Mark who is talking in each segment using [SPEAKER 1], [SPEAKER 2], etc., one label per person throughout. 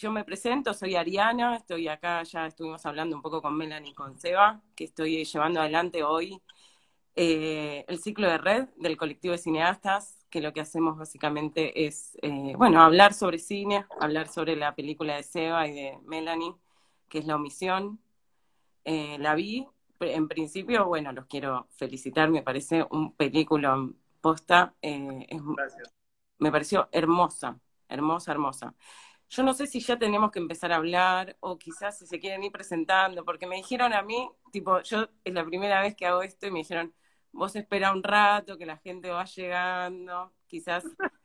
[SPEAKER 1] yo me presento, soy Ariana, estoy acá, ya estuvimos hablando un poco con Melanie y con Seba, que estoy llevando adelante hoy eh, el ciclo de red del colectivo de cineastas, que lo que hacemos básicamente es, eh, bueno, hablar sobre cine, hablar sobre la película de Seba y de Melanie, que es La Omisión. Eh, la vi, en principio, bueno, los quiero felicitar, me parece un película posta, me pareció hermosa, hermosa, hermosa. Yo no sé si ya tenemos que empezar a hablar o quizás si se quieren ir presentando, porque me dijeron a mí, tipo, yo es la primera vez que hago esto y me dijeron, vos espera un rato, que la gente va llegando, quizás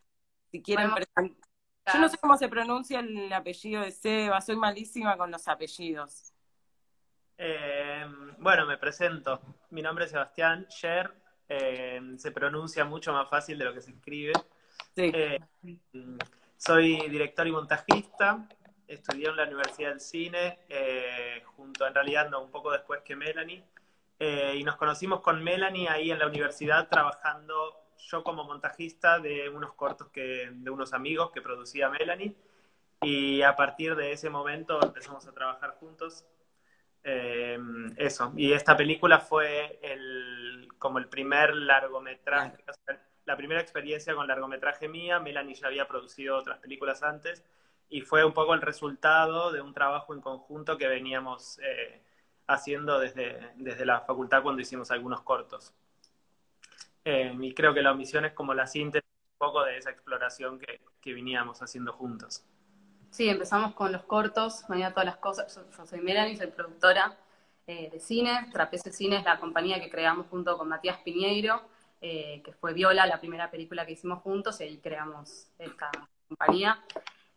[SPEAKER 1] si quieren presentar. Yo no sé cómo se pronuncia el apellido de Seba, soy malísima con los apellidos.
[SPEAKER 2] Eh, bueno, me presento. Mi nombre es Sebastián Sher. Eh, se pronuncia mucho más fácil de lo que se escribe. Eh, soy director y montajista. Estudié en la Universidad del Cine, junto, en realidad, no, un poco después que Melanie. y nos conocimos con Melanie ahí en la universidad trabajando yo como montajista de unos cortos que, de unos amigos que producía Melanie. Y a partir de ese momento empezamos a trabajar juntos eh, eso, y esta película fue el, como el primer largometraje, la primera experiencia con largometraje mía, Melanie ya había producido otras películas antes, y fue un poco el resultado de un trabajo en conjunto que veníamos eh, haciendo desde, desde la facultad cuando hicimos algunos cortos. Eh, y creo que la omisión es como la síntesis un poco de esa exploración que, que veníamos haciendo juntos.
[SPEAKER 3] Sí, empezamos con los cortos, mañana todas las cosas. Yo, soy Melanie, soy productora eh, de cine. Trapece Cine la compañía que creamos junto con Matías Piñeiro, eh, que fue Viola, la primera película que hicimos juntos, y ahí creamos esta compañía.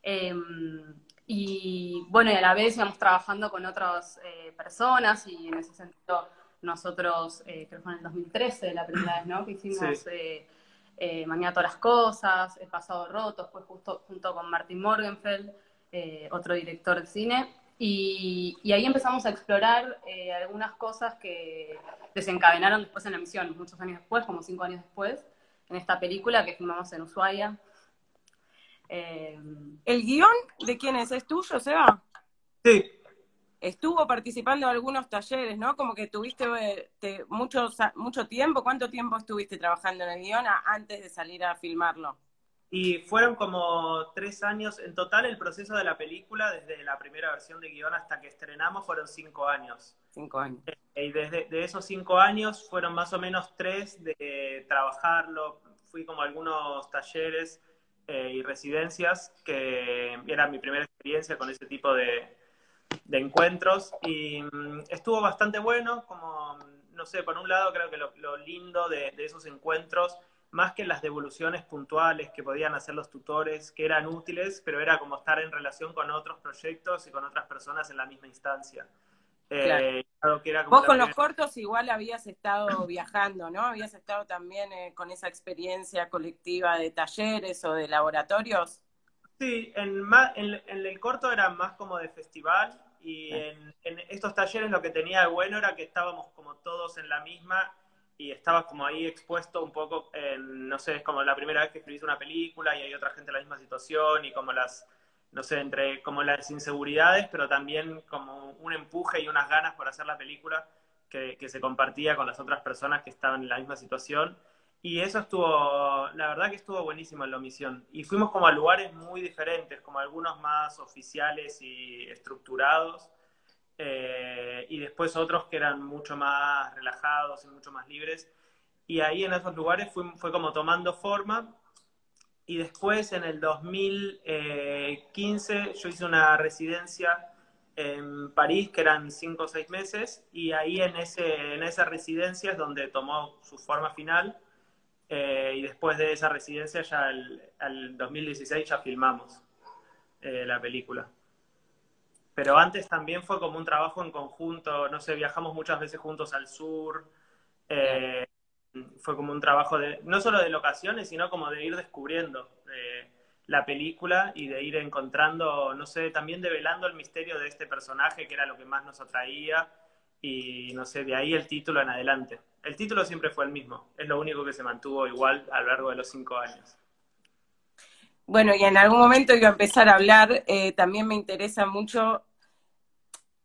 [SPEAKER 3] Em, y bueno, y a la vez íbamos trabajando con otras eh, personas, y en ese sentido, nosotros, creo que fue en el 2013, la primera vez, ¿no? Que hicimos. Mañana todas las cosas, El pasado roto, fue justo junto con Martin Morgenfeld, eh, otro director de cine, y, ahí empezamos a explorar eh, algunas cosas que desencadenaron después en la misión, muchos años después, como cinco años después, en esta película que filmamos en Ushuaia.
[SPEAKER 1] Eh, ¿El guion de quién es? ¿Es tuyo, Seba?
[SPEAKER 2] Sí.
[SPEAKER 1] Estuvo participando en algunos talleres, ¿no? Como que tuviste mucho, mucho tiempo. ¿Cuánto tiempo estuviste trabajando en el guion antes de salir a filmarlo?
[SPEAKER 2] Y fueron como tres años, en total el proceso de la película, desde la primera versión de guion hasta que estrenamos, fueron cinco años.
[SPEAKER 1] Cinco años.
[SPEAKER 2] Eh, y desde de esos cinco años fueron más o menos tres de trabajarlo. Fui como a algunos talleres eh, y residencias, que era mi primera experiencia con ese tipo de, de encuentros. Y mm, estuvo bastante bueno, como, no sé, por un lado creo que lo, lindo de, de esos encuentros más que las devoluciones puntuales que podían hacer los tutores, que eran útiles, pero era como estar en relación con otros proyectos y con otras personas en la misma instancia.
[SPEAKER 1] Eh, Vos con los cortos igual habías estado viajando, ¿no? Habías estado también eh, con esa experiencia colectiva de talleres o de laboratorios.
[SPEAKER 2] Sí, en, en, el corto era más como de festival y en, en, estos talleres lo que tenía de bueno era que estábamos como todos en la misma y estabas como ahí expuesto un poco, en, no sé, es como la primera vez que escribís una película y hay otra gente en la misma situación y como las, no sé, entre como las inseguridades, pero también como un empuje y unas ganas por hacer la película que, que se compartía con las otras personas que estaban en la misma situación. Y eso estuvo, la verdad que estuvo buenísimo en la omisión. Y fuimos como a lugares muy diferentes, como algunos más oficiales y estructurados, eh, y después otros que eran mucho más relajados y mucho más libres. Y ahí en esos lugares fue, fue como tomando forma. Y después en el 2015 yo hice una residencia en París, que eran cinco o seis meses, y ahí en, ese, en esa residencia es donde tomó su forma final. Eh, y después de esa residencia, ya el, 2016 ya filmamos eh, la película. Pero antes también fue como un trabajo en conjunto, no sé, viajamos muchas veces juntos al sur. Eh, fue como un trabajo de, no solo de locaciones, sino como de ir descubriendo eh, la película y de ir encontrando, no sé, también develando el misterio de este personaje, que era lo que más nos atraía. Y no sé, de ahí el título en adelante. El título siempre fue el mismo, es lo único que se mantuvo igual a lo largo de los cinco años.
[SPEAKER 1] Bueno, y en algún momento iba a empezar a hablar, eh, también me interesa mucho,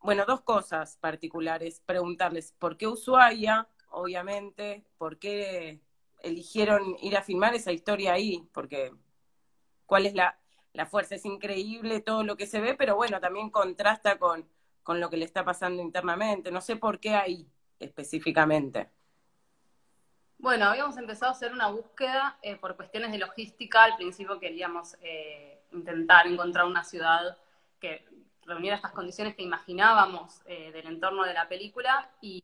[SPEAKER 1] bueno, dos cosas particulares. Preguntarles por qué Ushuaia, obviamente, por qué eligieron ir a filmar esa historia ahí, porque cuál es la, la fuerza, es increíble todo lo que se ve, pero bueno, también contrasta con, con lo que le está pasando internamente. No sé por qué ahí específicamente.
[SPEAKER 3] Bueno, habíamos empezado a hacer una búsqueda eh, por cuestiones de logística. Al principio queríamos eh, intentar encontrar una ciudad que reuniera estas condiciones que imaginábamos eh, del entorno de la película y,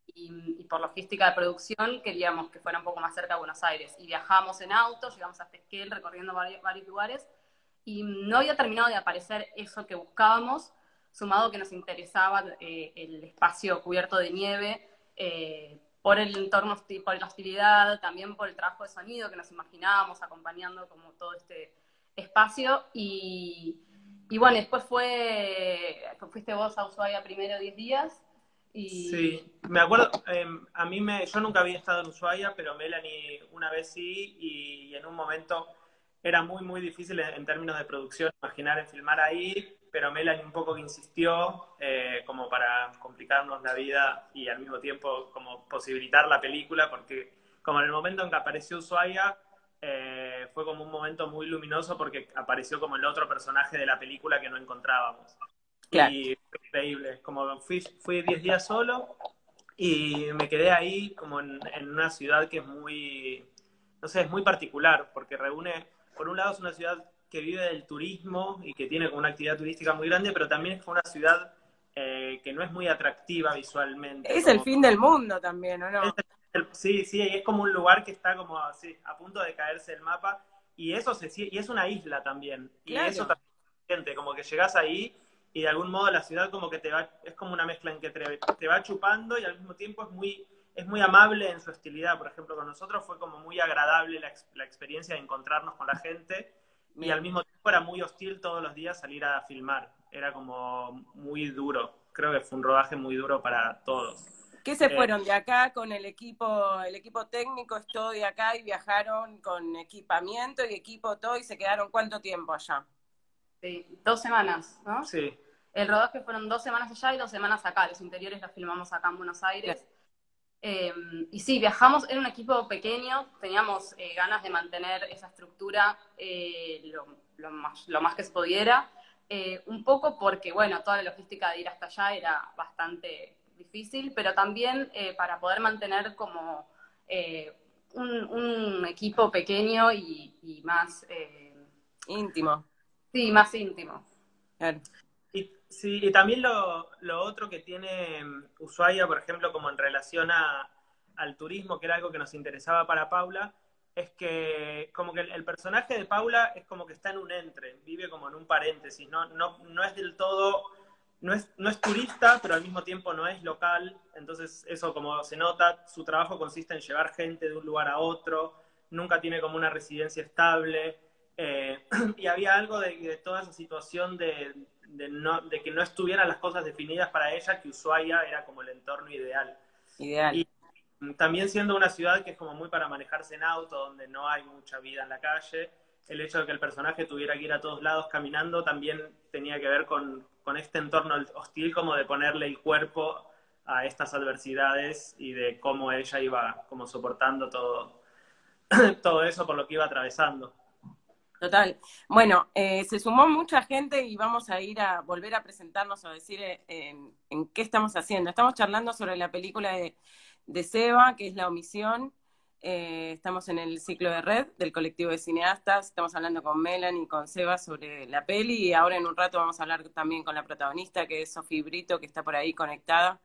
[SPEAKER 3] por logística de producción queríamos que fuera un poco más cerca de Buenos Aires. Y viajamos en auto, llegamos a Pesquel recorriendo varios, varios lugares y no había terminado de aparecer eso que buscábamos, sumado que nos interesaba el espacio cubierto de nieve por el entorno, por la hostilidad, también por el trabajo de sonido que nos imaginábamos acompañando como todo este espacio. Y, bueno, después fue, fuiste vos a Ushuaia primero 10 días. Y...
[SPEAKER 2] Sí, me acuerdo, em, a mí me, yo nunca había estado en Ushuaia, pero Melanie una vez sí, y, en un momento era muy, muy difícil en, términos de producción imaginar en filmar ahí, pero Melanie un poco que insistió eh, como para complicarnos la vida y al mismo tiempo como posibilitar la película, porque como en el momento en que apareció Ushuaia, eh, fue como un momento muy luminoso porque apareció como el otro personaje de la película que no encontrábamos. Y fue increíble, como fui 10 días solo y me quedé ahí como en, en una ciudad que es muy, no sé, es muy particular, porque reúne, por un lado es una ciudad que vive del turismo y que tiene como una actividad turística muy grande, pero también es una ciudad eh, que no es muy atractiva visualmente.
[SPEAKER 1] Es el fin del mundo también, ¿o no?
[SPEAKER 2] Sí, sí, es como un lugar que está como así, a punto de caerse el mapa, y eso se y es una isla también, y eso también como que llegas ahí y de algún modo la ciudad como que te va, es como una mezcla en que te, va chupando y al mismo tiempo es muy, es muy amable en su hostilidad. Por ejemplo, con nosotros fue como muy agradable la, la experiencia de encontrarnos con la gente y al mismo tiempo era muy hostil todos los días salir a filmar. Era como muy duro. Creo que fue un rodaje muy duro para todos.
[SPEAKER 1] ¿Qué se eh, fueron de acá con el equipo, el equipo técnico estuvo de acá y viajaron con equipamiento y equipo todo y se quedaron cuánto tiempo allá?
[SPEAKER 3] Sí, dos semanas, ¿no?
[SPEAKER 2] Sí.
[SPEAKER 3] El rodaje fueron dos semanas allá y dos semanas acá. Los interiores los filmamos acá en Buenos Aires. Em, y sí, viajamos, era un equipo pequeño, teníamos eh, ganas de mantener esa estructura eh, lo, más, lo, más, que se pudiera, eh, un poco porque, bueno, toda la logística de ir hasta allá era bastante difícil, pero también para poder mantener como un, equipo pequeño y, más...
[SPEAKER 1] íntimo.
[SPEAKER 3] Sí, más íntimo.
[SPEAKER 2] Sí, y también lo, lo otro que tiene mm, Ushuaia, por ejemplo, como en relación a, al turismo, que era algo que nos interesaba para Paula, es que como que el, personaje de Paula es como que está en un entre, vive como en un paréntesis, no, no, no es del todo, no es, no es turista, pero al mismo tiempo no es local, entonces eso como se nota, su trabajo consiste en llevar gente de un lugar a otro, nunca tiene como una residencia estable, eh, y había algo de, de toda esa situación de, de, que no estuvieran las cosas definidas para ella, que Ushuaia era como el entorno ideal.
[SPEAKER 1] Ideal.
[SPEAKER 2] Y también siendo una ciudad que es como muy para manejarse en auto, donde no hay mucha vida en la calle, el hecho de que el personaje tuviera que ir a todos lados caminando también tenía que ver con, con este entorno hostil, como de ponerle el cuerpo a estas adversidades y de cómo ella iba como soportando todo, todo eso por lo que iba atravesando.
[SPEAKER 1] Total. Bueno, eh, se sumó mucha gente y vamos a ir a volver a presentarnos o decir eh, en, qué estamos haciendo. Estamos charlando sobre la película de, Seba, que es La Omisión. Eh, estamos en el ciclo de red del colectivo de cineastas. Estamos hablando con Melanie y con Seba sobre la peli y ahora en un rato vamos a hablar también con la protagonista, que es Sofía Brito, que está por ahí conectada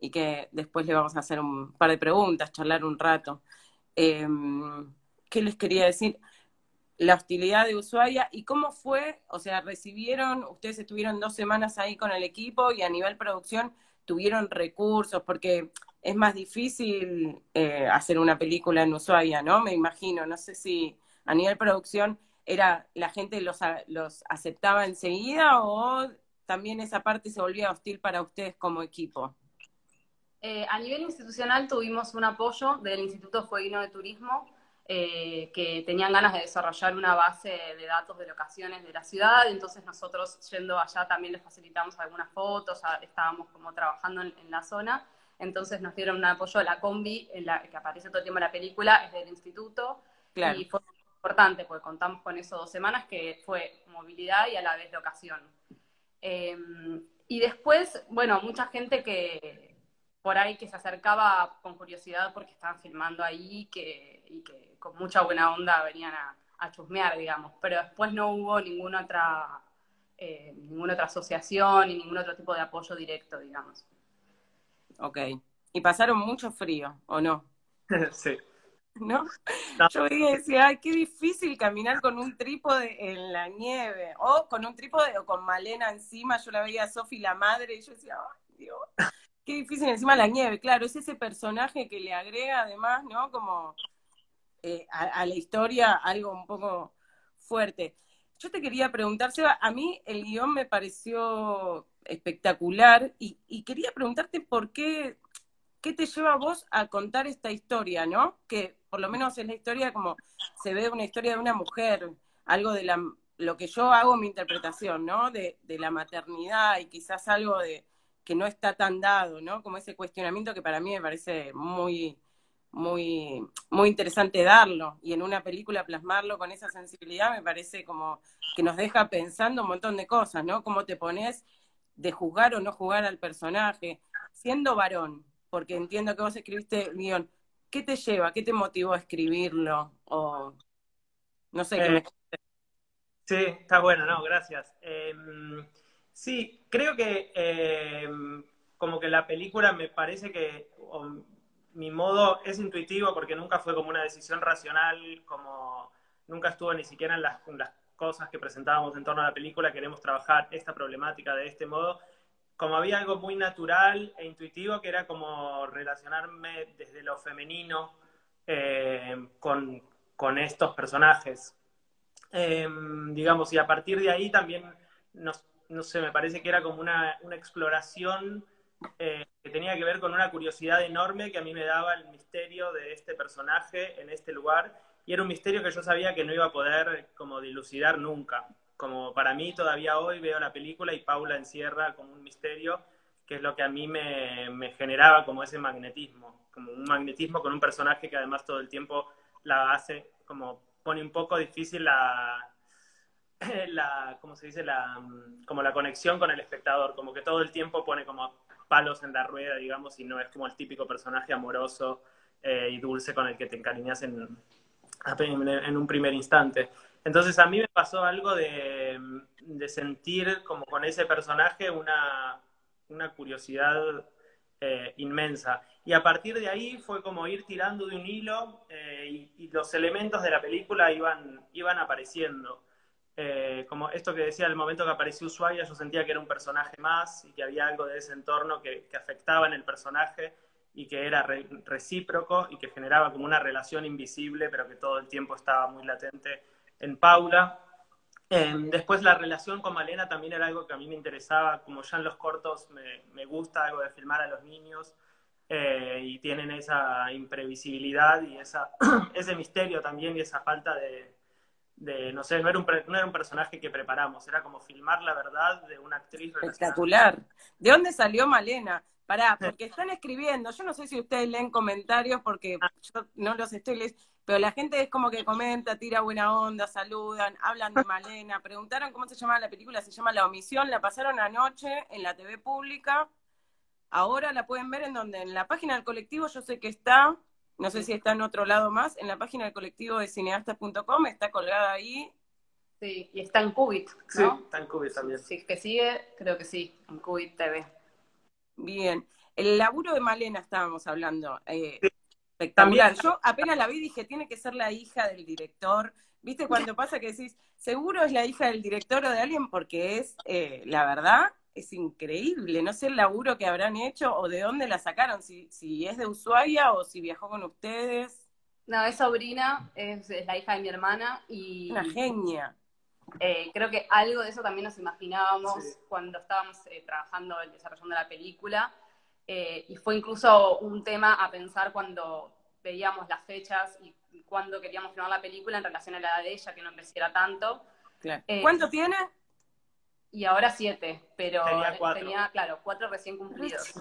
[SPEAKER 1] y que después le vamos a hacer un par de preguntas, charlar un rato. ¿Qué les quería decir? la hostilidad de Ushuaia y cómo fue, o sea, recibieron, ustedes estuvieron dos semanas ahí con el equipo y a nivel producción tuvieron recursos, porque es más difícil eh, hacer una película en Ushuaia, ¿no? Me imagino, no sé si a nivel producción era la gente los, los aceptaba enseguida o también esa parte se volvía hostil para ustedes como equipo.
[SPEAKER 3] Eh, a nivel institucional tuvimos un apoyo del Instituto Fueguino de Turismo, eh, que tenían ganas de desarrollar una base de datos de locaciones de la ciudad, entonces nosotros yendo allá también les facilitamos algunas fotos, estábamos como trabajando en, la zona, entonces nos dieron un apoyo a la combi, en la, que aparece todo el tiempo en la película, es del instituto, y fue importante porque contamos con eso dos semanas, que fue movilidad y a la vez locación. Em, y después, bueno, mucha gente que por ahí que se acercaba con curiosidad porque estaban filmando ahí que, y que con mucha buena onda venían a, chusmear, digamos, pero después no hubo ninguna otra, eh, ninguna otra asociación y ningún otro tipo de apoyo directo, digamos.
[SPEAKER 1] Ok. ¿Y pasaron mucho frío, o no?
[SPEAKER 2] sí.
[SPEAKER 1] ¿No? Yo decía, ay, qué difícil caminar con un trípode en la nieve, o con un trípode o con Malena encima, yo la veía a Sofi la madre, y yo decía, ay, Dios, qué difícil encima la nieve, claro, es ese personaje que le agrega además, ¿no? Como eh, a, la historia algo un poco fuerte. Yo te quería preguntar, Seba, a mí el guion me pareció espectacular y, quería preguntarte por qué, qué te lleva a vos a contar esta historia, ¿no? Que por lo menos es la historia como se ve una historia de una mujer, algo de la, lo que yo hago mi interpretación, ¿no? De, de la maternidad y quizás algo de que no está tan dado, ¿no? Como ese cuestionamiento que para mí me parece muy, muy, muy interesante darlo y en una película plasmarlo con esa sensibilidad me parece como que nos deja pensando un montón de cosas, ¿no? Cómo te pones de jugar o no jugar al personaje, siendo varón, porque entiendo que vos escribiste el guion, ¿qué te lleva? ¿Qué te motivó a escribirlo? O no sé qué
[SPEAKER 2] eh, Sí, está bueno, no, gracias. Em, sí, creo que em, como que la película me parece que mi modo es intuitivo porque nunca fue como una decisión racional, como nunca estuvo ni siquiera en las, cosas que presentábamos en torno a la película, queremos trabajar esta problemática de este modo. Como había algo muy natural e intuitivo que era como relacionarme desde lo femenino eh, con, estos personajes. Em, digamos, y a partir de ahí también, no, no sé, me parece que era como una, una exploración eh, que tenía que ver con una curiosidad enorme que a mí me daba el misterio de este personaje en este lugar y era un misterio que yo sabía que no iba a poder como dilucidar nunca. Como para mí todavía hoy veo la película y Paula encierra como un misterio que es lo que a mí me, me generaba como ese magnetismo, como un magnetismo con un personaje que además todo el tiempo la hace como pone un poco difícil la, la ¿cómo se dice? La, como la conexión con el espectador, como que todo el tiempo pone como palos en la rueda, digamos, y no es como el típico personaje amoroso eh, y dulce con el que te encariñas en, en un primer instante. Entonces a mí me pasó algo de, sentir como con ese personaje una, una curiosidad eh, inmensa. Y a partir de ahí fue como ir tirando de un hilo eh, y, los elementos de la película iban, iban apareciendo. Eh, como esto que decía, el momento que apareció Ushuaia, yo sentía que era un personaje más y que había algo de ese entorno que, afectaba en el personaje y que era recíproco y que generaba como una relación invisible, pero que todo el tiempo estaba muy latente en Paula. Em, después la relación con Malena también era algo que a mí me interesaba, como ya en los cortos me, me gusta algo de filmar a los niños eh, y tienen esa imprevisibilidad y esa, ese misterio también y esa falta de, de, no sé, no era, un, no era un personaje que preparamos, era como filmar la verdad de una actriz.
[SPEAKER 1] Espectacular. ¿De dónde salió Malena? Pará, porque están escribiendo, yo no sé si ustedes leen comentarios porque ah. yo no los estoy leyendo, pero la gente es como que comenta, tira buena onda, saludan, hablan de Malena, preguntaron cómo se llama la película, se llama La Omisión, la pasaron anoche en la TV pública, ahora la pueden ver en donde, en la página del colectivo yo sé que está, no sé si está en otro lado más, en la página del colectivo de cineastas.com, está colgada ahí.
[SPEAKER 3] Sí, y está en Cubit, ¿no?
[SPEAKER 2] Sí, está en Cubit también.
[SPEAKER 3] Sí, que sigue, creo que sí, en Cubit TV.
[SPEAKER 1] Bien. El laburo de Malena estábamos hablando. Eh, espectacular. Yo apenas la vi dije, tiene que ser la hija del director. ¿Viste cuando pasa que decís, seguro es la hija del director o de alguien? Porque es, eh, la verdad, es increíble. No sé el laburo que habrán hecho o de dónde la sacaron, si, si es de Ushuaia o si viajó con ustedes.
[SPEAKER 3] No, es sobrina, es, la hija de mi hermana y...
[SPEAKER 1] Una genia.
[SPEAKER 3] Eh, creo que algo de eso también nos imaginábamos cuando estábamos eh, trabajando, desarrollando la película. Eh, y fue incluso un tema a pensar cuando veíamos las fechas y cuándo queríamos filmar la película en relación a la edad de ella, que no creciera tanto.
[SPEAKER 1] Eh, ¿Cuánto tiene?
[SPEAKER 3] Y ahora siete, pero tenía, claro, cuatro recién cumplidos.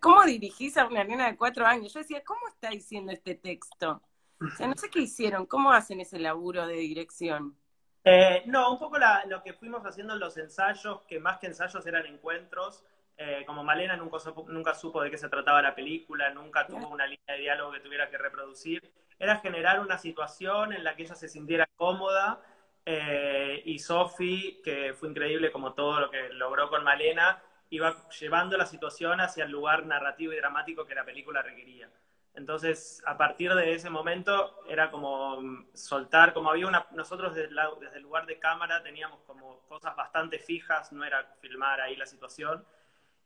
[SPEAKER 1] ¿Cómo dirigís a una nena de cuatro años? Yo decía, ¿cómo está diciendo este texto? O sea, no sé qué hicieron, ¿cómo hacen ese laburo de dirección?
[SPEAKER 2] Eh, no, un poco lo que fuimos haciendo en los ensayos, que más que ensayos eran encuentros, eh, como Malena nunca, nunca supo de qué se trataba la película, nunca tuvo una línea de diálogo que tuviera que reproducir, era generar una situación en la que ella se sintiera cómoda eh, y Sofi, que fue increíble como todo lo que logró con Malena, iba llevando la situación hacia el lugar narrativo y dramático que la película requería. Entonces, a partir de ese momento, era como soltar, como había una, nosotros desde, desde el lugar de cámara teníamos como cosas bastante fijas, no era filmar ahí la situación,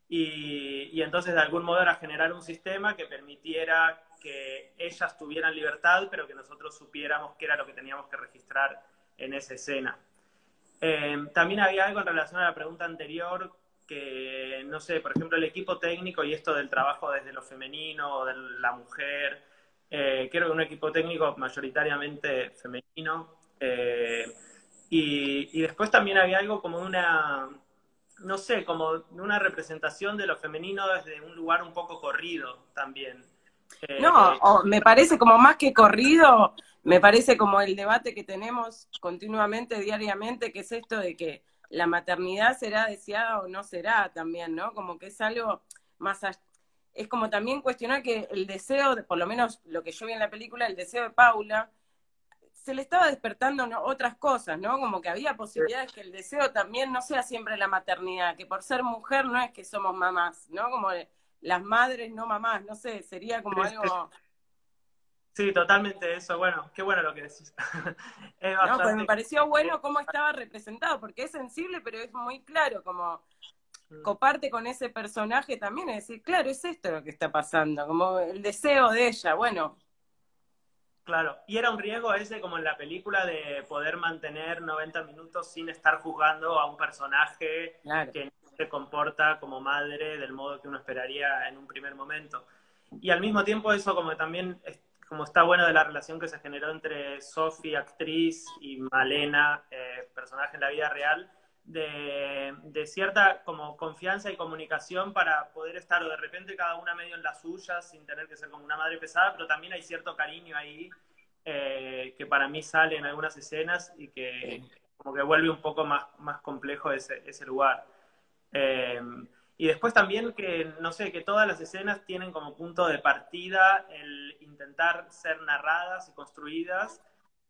[SPEAKER 2] y, entonces de algún modo era generar un sistema que permitiera que ellas tuvieran libertad, pero que nosotros supiéramos qué era lo que teníamos que registrar en esa escena. Eh, también había algo en relación a la pregunta anterior, que, no sé, por ejemplo, el equipo técnico y esto del trabajo desde lo femenino o de la mujer, eh, creo que un equipo técnico mayoritariamente femenino. Eh, y, y, después también había algo como una, no sé, como una representación de lo femenino desde un lugar un poco corrido también.
[SPEAKER 1] Eh, no, me parece como más que corrido, me parece como el debate que tenemos continuamente, diariamente, que es esto de que la maternidad será deseada o no será también, ¿no? Como que es algo más es como también cuestionar que el deseo, por lo menos lo que yo vi en la película, el deseo de Paula, se le estaba despertando otras cosas, ¿no? Como que había posibilidades que el deseo también no sea siempre la maternidad, que por ser mujer no es que somos mamás, ¿no? Como las madres, no mamás, no sé, sería como algo...
[SPEAKER 2] Sí, totalmente eso. Bueno, qué bueno lo que decís.
[SPEAKER 1] No, pues me pareció bueno cómo estaba representado, porque es sensible, pero es muy claro, como mm. coparte con ese personaje también, es decir, claro, es esto lo que está pasando, como el deseo de ella, bueno,
[SPEAKER 2] Claro, y era un riesgo ese como en la película de poder mantener 90 minutos sin estar juzgando a un personaje que no se comporta como madre del modo que uno esperaría en un primer momento. Y al mismo tiempo eso como también como está bueno de la relación que se generó entre Sophie, actriz, y Malena, eh, personaje en la vida real, de, de, cierta como confianza y comunicación para poder estar o de repente cada una medio en la suya sin tener que ser como una madre pesada, pero también hay cierto cariño ahí eh, que para mí sale en algunas escenas y que como que vuelve un poco más, más complejo ese, ese lugar. Eh, y después también que, no sé, que todas las escenas tienen como punto de partida el intentar ser narradas y construidas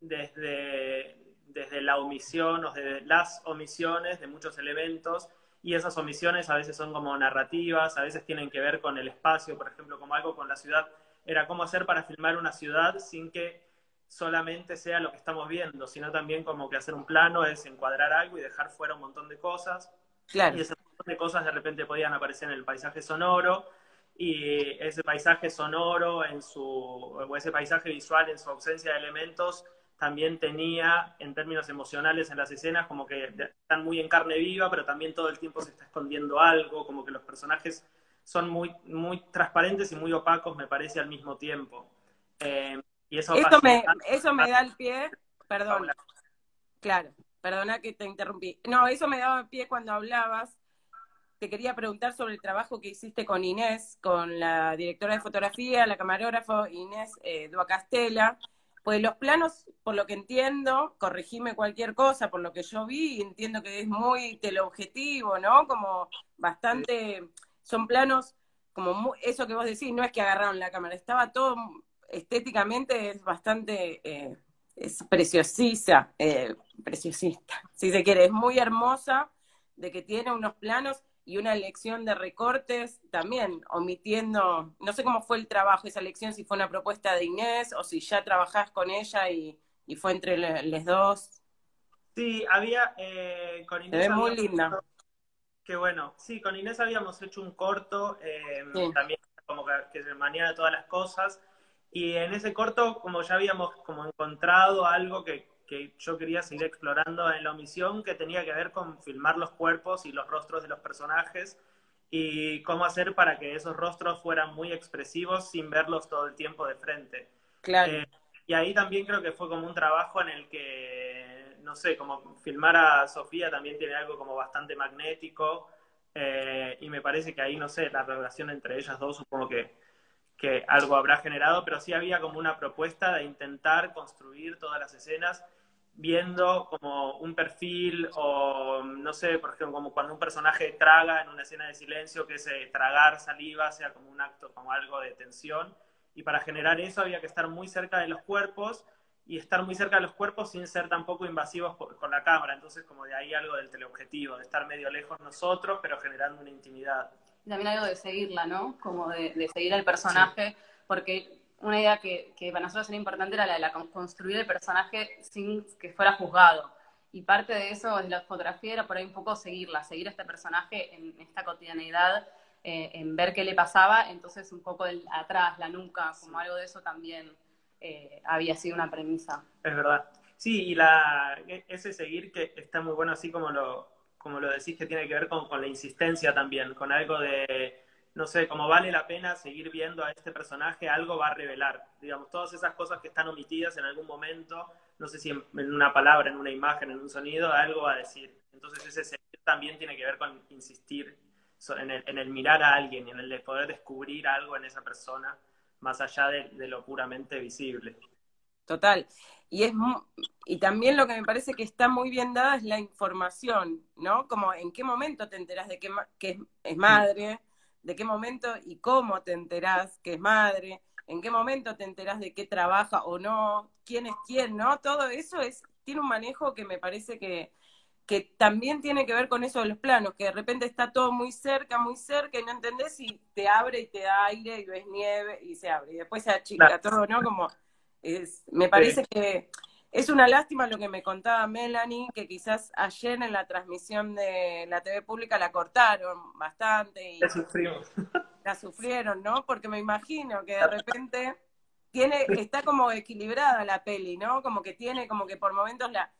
[SPEAKER 2] desde, desde la omisión o desde las omisiones de muchos elementos y esas omisiones a veces son como narrativas, a veces tienen que ver con el espacio, por ejemplo, como algo con la ciudad, era cómo hacer para filmar una ciudad sin que solamente sea lo que estamos viendo, sino también como que hacer un plano es encuadrar algo y dejar fuera un montón de cosas. Claro. Y montón de cosas de repente podían aparecer en el paisaje sonoro y ese paisaje sonoro en su, o ese paisaje visual en su ausencia de elementos también tenía, en términos emocionales en las escenas, como que están muy en carne viva, pero también todo el tiempo se está escondiendo algo, como que los personajes son muy, muy transparentes y muy opacos, me parece, al mismo tiempo.
[SPEAKER 1] Eh, y eso, me, eso me da el pie, perdón, claro, perdona que te interrumpí. No, eso me daba pie cuando hablabas. Te quería preguntar sobre el trabajo que hiciste con Inés, con la directora de fotografía, la camarógrafa Inés eh, Duacastela pues los planos, por lo que entiendo, corregime cualquier cosa, por lo que yo vi, entiendo que es muy teleobjetivo, ¿no? Como bastante, son planos, como eso que vos decís, no es que agarraron la cámara, estaba todo estéticamente, es bastante, eh, es preciosista, eh, preciosista, si se quiere, es muy hermosa, de que tiene unos planos y una elección de recortes también, omitiendo, no sé cómo fue el trabajo, esa elección, si fue una propuesta de Inés o si ya trabajás con ella y, fue entre los dos.
[SPEAKER 2] Sí, había eh, con Inés.
[SPEAKER 1] Se ve muy linda.
[SPEAKER 2] Qué bueno. Sí, con Inés habíamos hecho un corto, eh, también como que, que se maneja todas las cosas. Y en ese corto, como ya habíamos como encontrado algo que, que yo quería seguir explorando en la omisión, que tenía que ver con filmar los cuerpos y los rostros de los personajes y cómo hacer para que esos rostros fueran muy expresivos sin verlos todo el tiempo de frente.
[SPEAKER 1] Claro. Eh,
[SPEAKER 2] y ahí también creo que fue como un trabajo en el que, no sé, como filmar a Sofía también tiene algo como bastante magnético, eh, y me parece que ahí, no sé, la relación entre ellas dos supongo que, que algo habrá generado, pero sí había como una propuesta de intentar construir todas las escenas viendo como un perfil o, no sé, por ejemplo, como cuando un personaje traga en una escena de silencio, que ese tragar saliva sea como un acto, como algo de tensión. Y para generar eso había que estar muy cerca de los cuerpos y estar muy cerca de los cuerpos sin ser tampoco invasivos con la cámara. Entonces, como de ahí algo del teleobjetivo, de estar medio lejos nosotros, pero generando una intimidad.
[SPEAKER 3] También algo de seguirla, ¿no? Como de, seguir al personaje, porque una idea que, para nosotros era importante era la de construir el personaje sin que fuera juzgado. Y parte de eso, de la fotografía, era por ahí un poco seguirla, seguir a este personaje en esta cotidianeidad, eh, en ver qué le pasaba. Entonces, un poco atrás, la nuca, como algo de eso también eh, había sido una premisa.
[SPEAKER 2] Es verdad. Sí, y la, e, ese seguir que está muy bueno, así como lo, como lo decís, que tiene que ver con la insistencia también, con algo de no sé, como vale la pena seguir viendo a este personaje, algo va a revelar. Digamos, todas esas cosas que están omitidas en algún momento, no sé si en, una palabra, en una imagen, en un sonido, algo va a decir. Entonces ese seguir también tiene que ver con insistir en el, mirar a alguien y en el de poder descubrir algo en esa persona, más allá de, de lo puramente visible.
[SPEAKER 1] Total. Y, es, y también lo que me parece que está muy bien dada es la información, ¿no? Como en qué momento te enteras de que, que es madre, de qué momento y cómo te enterás que es madre, en qué momento te enterás de qué trabaja o no, quién es quién, ¿no? Todo eso es, tiene un manejo que me parece que, que también tiene que ver con eso de los planos, que de repente está todo muy cerca, muy cerca, y no entendés si te abre y te da aire y ves nieve y se abre, y después se achica todo, ¿no? Como es, me parece que es una lástima lo que me contaba Melanie, que quizás ayer en la transmisión de la TV pública la cortaron bastante. Y
[SPEAKER 2] la sufrimos.
[SPEAKER 1] La sufrieron, ¿no? Porque me imagino que de repente tiene, está como equilibrada la peli, ¿no? Como que tiene, como que por momentos la...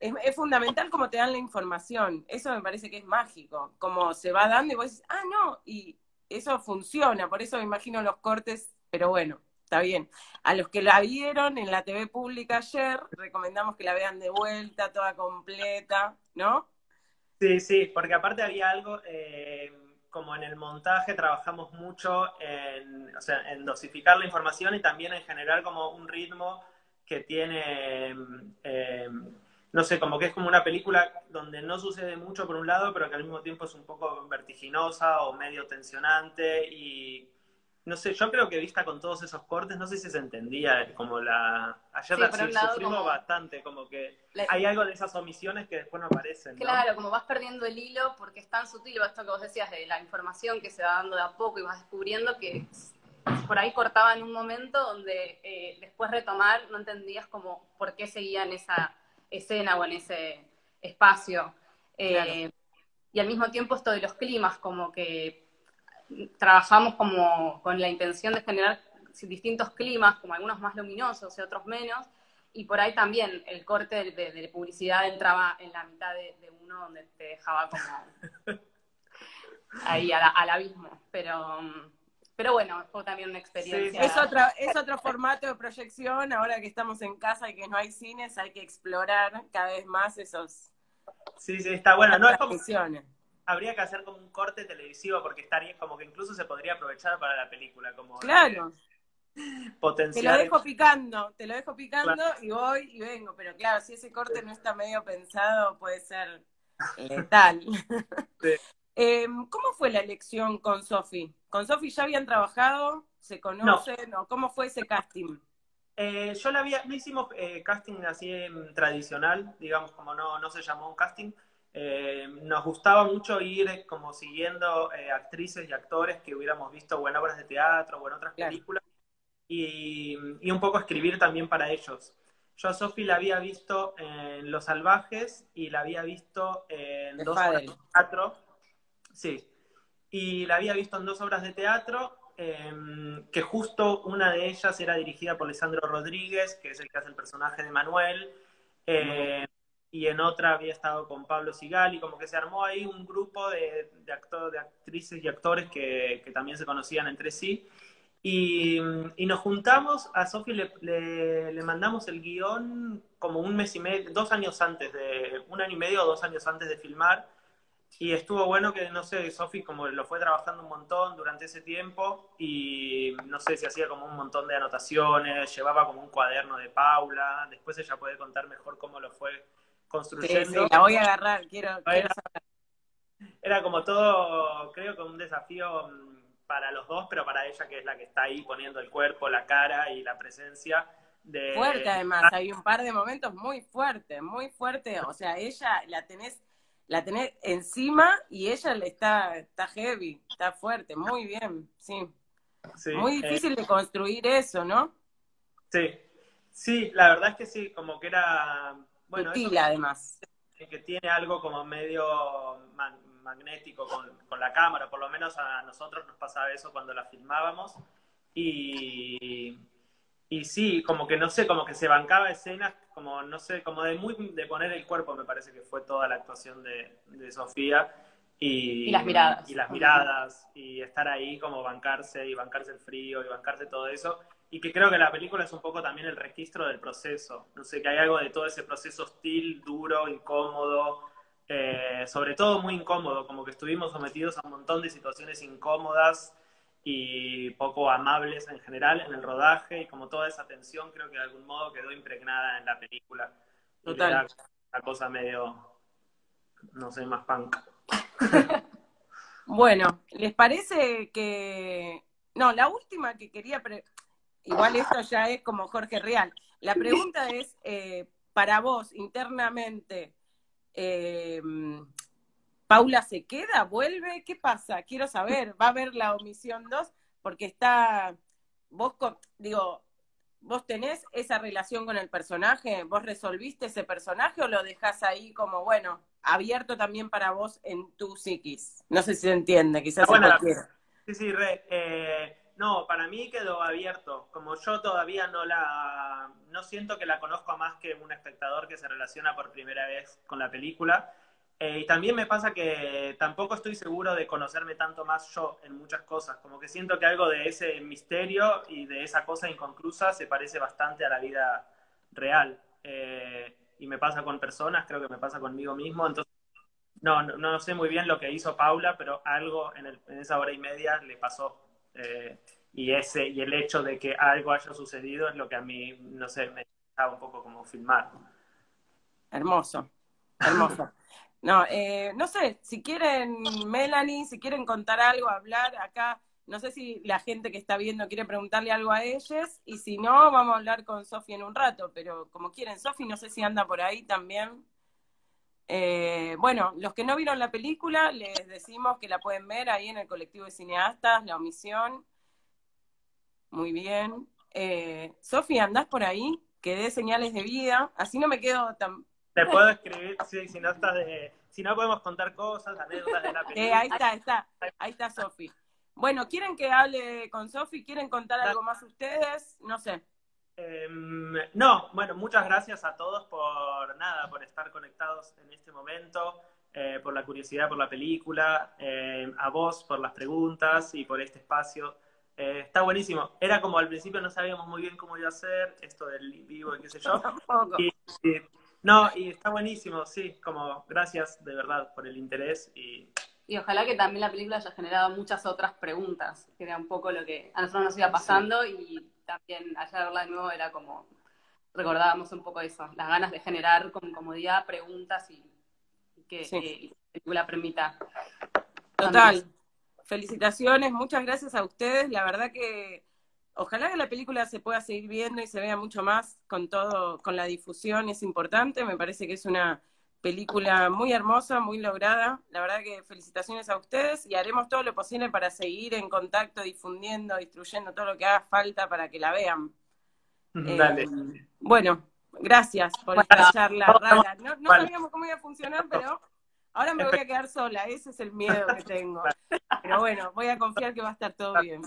[SPEAKER 1] Es, fundamental como te dan la información. Eso me parece que es mágico. Como se va dando y vos dices, ah, no, y eso funciona. Por eso me imagino los cortes, pero bueno está bien. A los que la vieron en la TV pública ayer, recomendamos que la vean de vuelta, toda completa, ¿no?
[SPEAKER 2] Sí, sí, porque aparte había algo, eh, como en el montaje trabajamos mucho en, o sea, en dosificar la información y también en generar como un ritmo que tiene, eh, no sé, como que es como una película donde no sucede mucho por un lado, pero que al mismo tiempo es un poco vertiginosa o medio tensionante y no sé, yo creo que vista con todos esos cortes, no sé si se entendía como la... Ayer sufrimos bastante, como que hay algo de esas omisiones que después no aparecen.
[SPEAKER 3] Claro, como vas perdiendo el hilo porque es tan sutil, esto que vos decías de la información que se va dando de a poco y vas descubriendo que por ahí cortaba en un momento donde eh, después retomar no entendías como por qué seguía en esa escena o en ese espacio. Eh, y al mismo tiempo esto de los climas, como que trabajamos como con la intención de generar distintos climas, como algunos más luminosos y otros menos, y por ahí también el corte de, publicidad entraba en la mitad de, uno donde te dejaba como ahí al abismo, pero... Pero bueno, fue también una experiencia.
[SPEAKER 1] es, otro, es otro formato de proyección. Ahora que estamos en casa y que no hay cines, hay que explorar cada vez más esos.
[SPEAKER 2] Sí, sí, está bueno. No es como, habría que hacer como un corte televisivo porque estaría como que incluso se podría aprovechar para la película. Como
[SPEAKER 1] claro.
[SPEAKER 2] Potencial.
[SPEAKER 1] Te lo dejo picando, te lo dejo picando y voy y vengo. Pero claro, si ese corte no está medio pensado, puede ser letal. Em, ¿Cómo fue la elección con Sofi? ¿Con Sofi ya habían trabajado? ¿Se conocen? No. ¿Cómo fue ese casting?
[SPEAKER 2] Eh, yo la había, no hicimos eh, casting así em, tradicional, digamos, como no, no se llamó un casting. Eh, nos gustaba mucho ir como siguiendo eh, actrices y actores que hubiéramos visto o en obras de teatro o en otras películas y, un poco escribir también para ellos. Yo a Sofi la había visto en Los Salvajes y la había visto en dos obras de teatro. Sí. Y la había visto en dos obras de teatro, em, que justo una de ellas era dirigida por Lisandro Rodríguez, que es el que hace el personaje de Manuel. Eh, y en otra había estado con Pablo Sigali, como que se armó ahí un grupo de, de, de actrices y actores que, que, también se conocían entre sí. Y, y nos juntamos, a Sofi le, le, le, mandamos el guion como un mes y medio, dos años antes de, un año y medio o dos años antes de filmar, y estuvo bueno que, no sé, Sofi como lo fue trabajando un montón durante ese tiempo y no sé si hacía como un montón de anotaciones, llevaba como un cuaderno de Paula, después ella puede contar mejor cómo lo fue construyendo.
[SPEAKER 1] Sí, sí, la voy a agarrar, quiero,
[SPEAKER 2] era, quiero saber. Era como todo, creo que un desafío mm, para los dos, pero para ella que es la que está ahí poniendo el cuerpo, la cara y la presencia. De...
[SPEAKER 1] Fuerte además, hay un par de momentos muy fuertes, muy fuertes, o sea, ella la tenés la tenés encima y ella le está, está heavy, está fuerte, muy bien, sí. sí muy difícil eh, de construir eso, ¿no?
[SPEAKER 2] Sí, sí, la verdad es que sí, como que era, bueno,
[SPEAKER 1] Sutil, además.
[SPEAKER 2] Que tiene algo como medio magnético con, con, la cámara, por lo menos a nosotros nos pasaba eso cuando la filmábamos. Y, y sí, como que no sé, como que se bancaba escenas como, no sé, como de, muy, de poner el cuerpo, me parece que fue toda la actuación de, de Sofía. Y,
[SPEAKER 3] y, las miradas.
[SPEAKER 2] Y las miradas, y estar ahí como bancarse, y bancarse el frío, y bancarse todo eso. Y que creo que la película es un poco también el registro del proceso. No sé, que hay algo de todo ese proceso hostil, duro, incómodo, eh, sobre todo muy incómodo, como que estuvimos sometidos a un montón de situaciones incómodas y poco amables en general en el rodaje y como toda esa tensión creo que de algún modo quedó impregnada en la película.
[SPEAKER 1] Total.
[SPEAKER 2] Una cosa medio, no sé, más punk.
[SPEAKER 1] bueno, ¿les parece que... No, la última que quería... Pre... Igual esto ya es como Jorge Real. La pregunta es, eh, para vos, internamente, eh, ¿Paula se queda? ¿Vuelve? ¿Qué pasa? Quiero saber. ¿Va a haber la omisión 2? Porque está, vos, digo, vos tenés esa relación con el personaje, vos resolviste ese personaje o lo dejás ahí como, bueno, abierto también para vos en tu psiquis. No sé si se entiende, quizás
[SPEAKER 2] ah, bueno, Sí, sí, re. Eh, no, para mí quedó abierto. Como yo todavía no la, no siento que la conozco más que un espectador que se relaciona por primera vez con la película. Eh, y también me pasa que tampoco estoy seguro de conocerme tanto más yo en muchas cosas. Como que siento que algo de ese misterio y de esa cosa inconclusa se parece bastante a la vida real. Eh, y me pasa con personas, creo que me pasa conmigo mismo. Entonces, no, no, sé muy bien lo que hizo Paula, pero algo en esa hora y media le pasó. Eh, y, ese, y el hecho de que algo haya sucedido es lo que a mí, no sé, me da un poco como filmar.
[SPEAKER 1] Hermoso, hermoso. No, eh, no sé, si quieren, Melanie, si quieren contar algo, hablar acá, no sé si la gente que está viendo quiere preguntarle algo a ellos, y si no, vamos a hablar con Sofi en un rato, pero como quieren, Sofi, no sé si anda por ahí también. Eh, bueno, los que no vieron la película, les decimos que la pueden ver ahí en el colectivo de cineastas, La Omisión. Muy bien. Eh, Sofi, ¿andás por ahí? Que dé señales de vida, así no me quedo tan
[SPEAKER 2] te puedo escribir, sí, si no estás de, si no podemos contar cosas, anécdotas de la película.
[SPEAKER 1] Eh, ahí está, está, ahí está Sofi. Bueno, ¿quieren que hable con Sofi? ¿Quieren contar algo más ustedes? No sé.
[SPEAKER 2] Eh, no, bueno, muchas gracias a todos por nada, por estar conectados en este momento, eh, por la curiosidad por la película, eh, a vos por las preguntas y por este espacio. Eh, está buenísimo. Era como al principio no sabíamos muy bien cómo iba a ser esto del vivo y qué sé yo. Y, y, no, y está buenísimo, sí, como gracias de verdad por el interés y...
[SPEAKER 3] Y ojalá que también la película haya generado muchas otras preguntas, que era un poco lo que a nosotros nos iba pasando sí. y también allá verla de nuevo era como, recordábamos un poco eso, las ganas de generar con comodidad preguntas y, y que, sí. que, la película permita.
[SPEAKER 1] Total. Felicitaciones, muchas gracias a ustedes, la verdad que ojalá que la película se pueda seguir viendo y se vea mucho más con todo, con la difusión, es importante, me parece que es una película muy hermosa, muy lograda, la verdad que felicitaciones a ustedes y haremos todo lo posible para seguir en contacto, difundiendo, distribuyendo todo lo que haga falta para que la vean.
[SPEAKER 2] Dale.
[SPEAKER 1] Eh, bueno, gracias por bueno, esta charla rara. No, no sabíamos cómo iba a funcionar, pero ahora me voy a quedar sola, ese es el miedo que tengo. Pero bueno, voy a confiar que va a estar todo bien.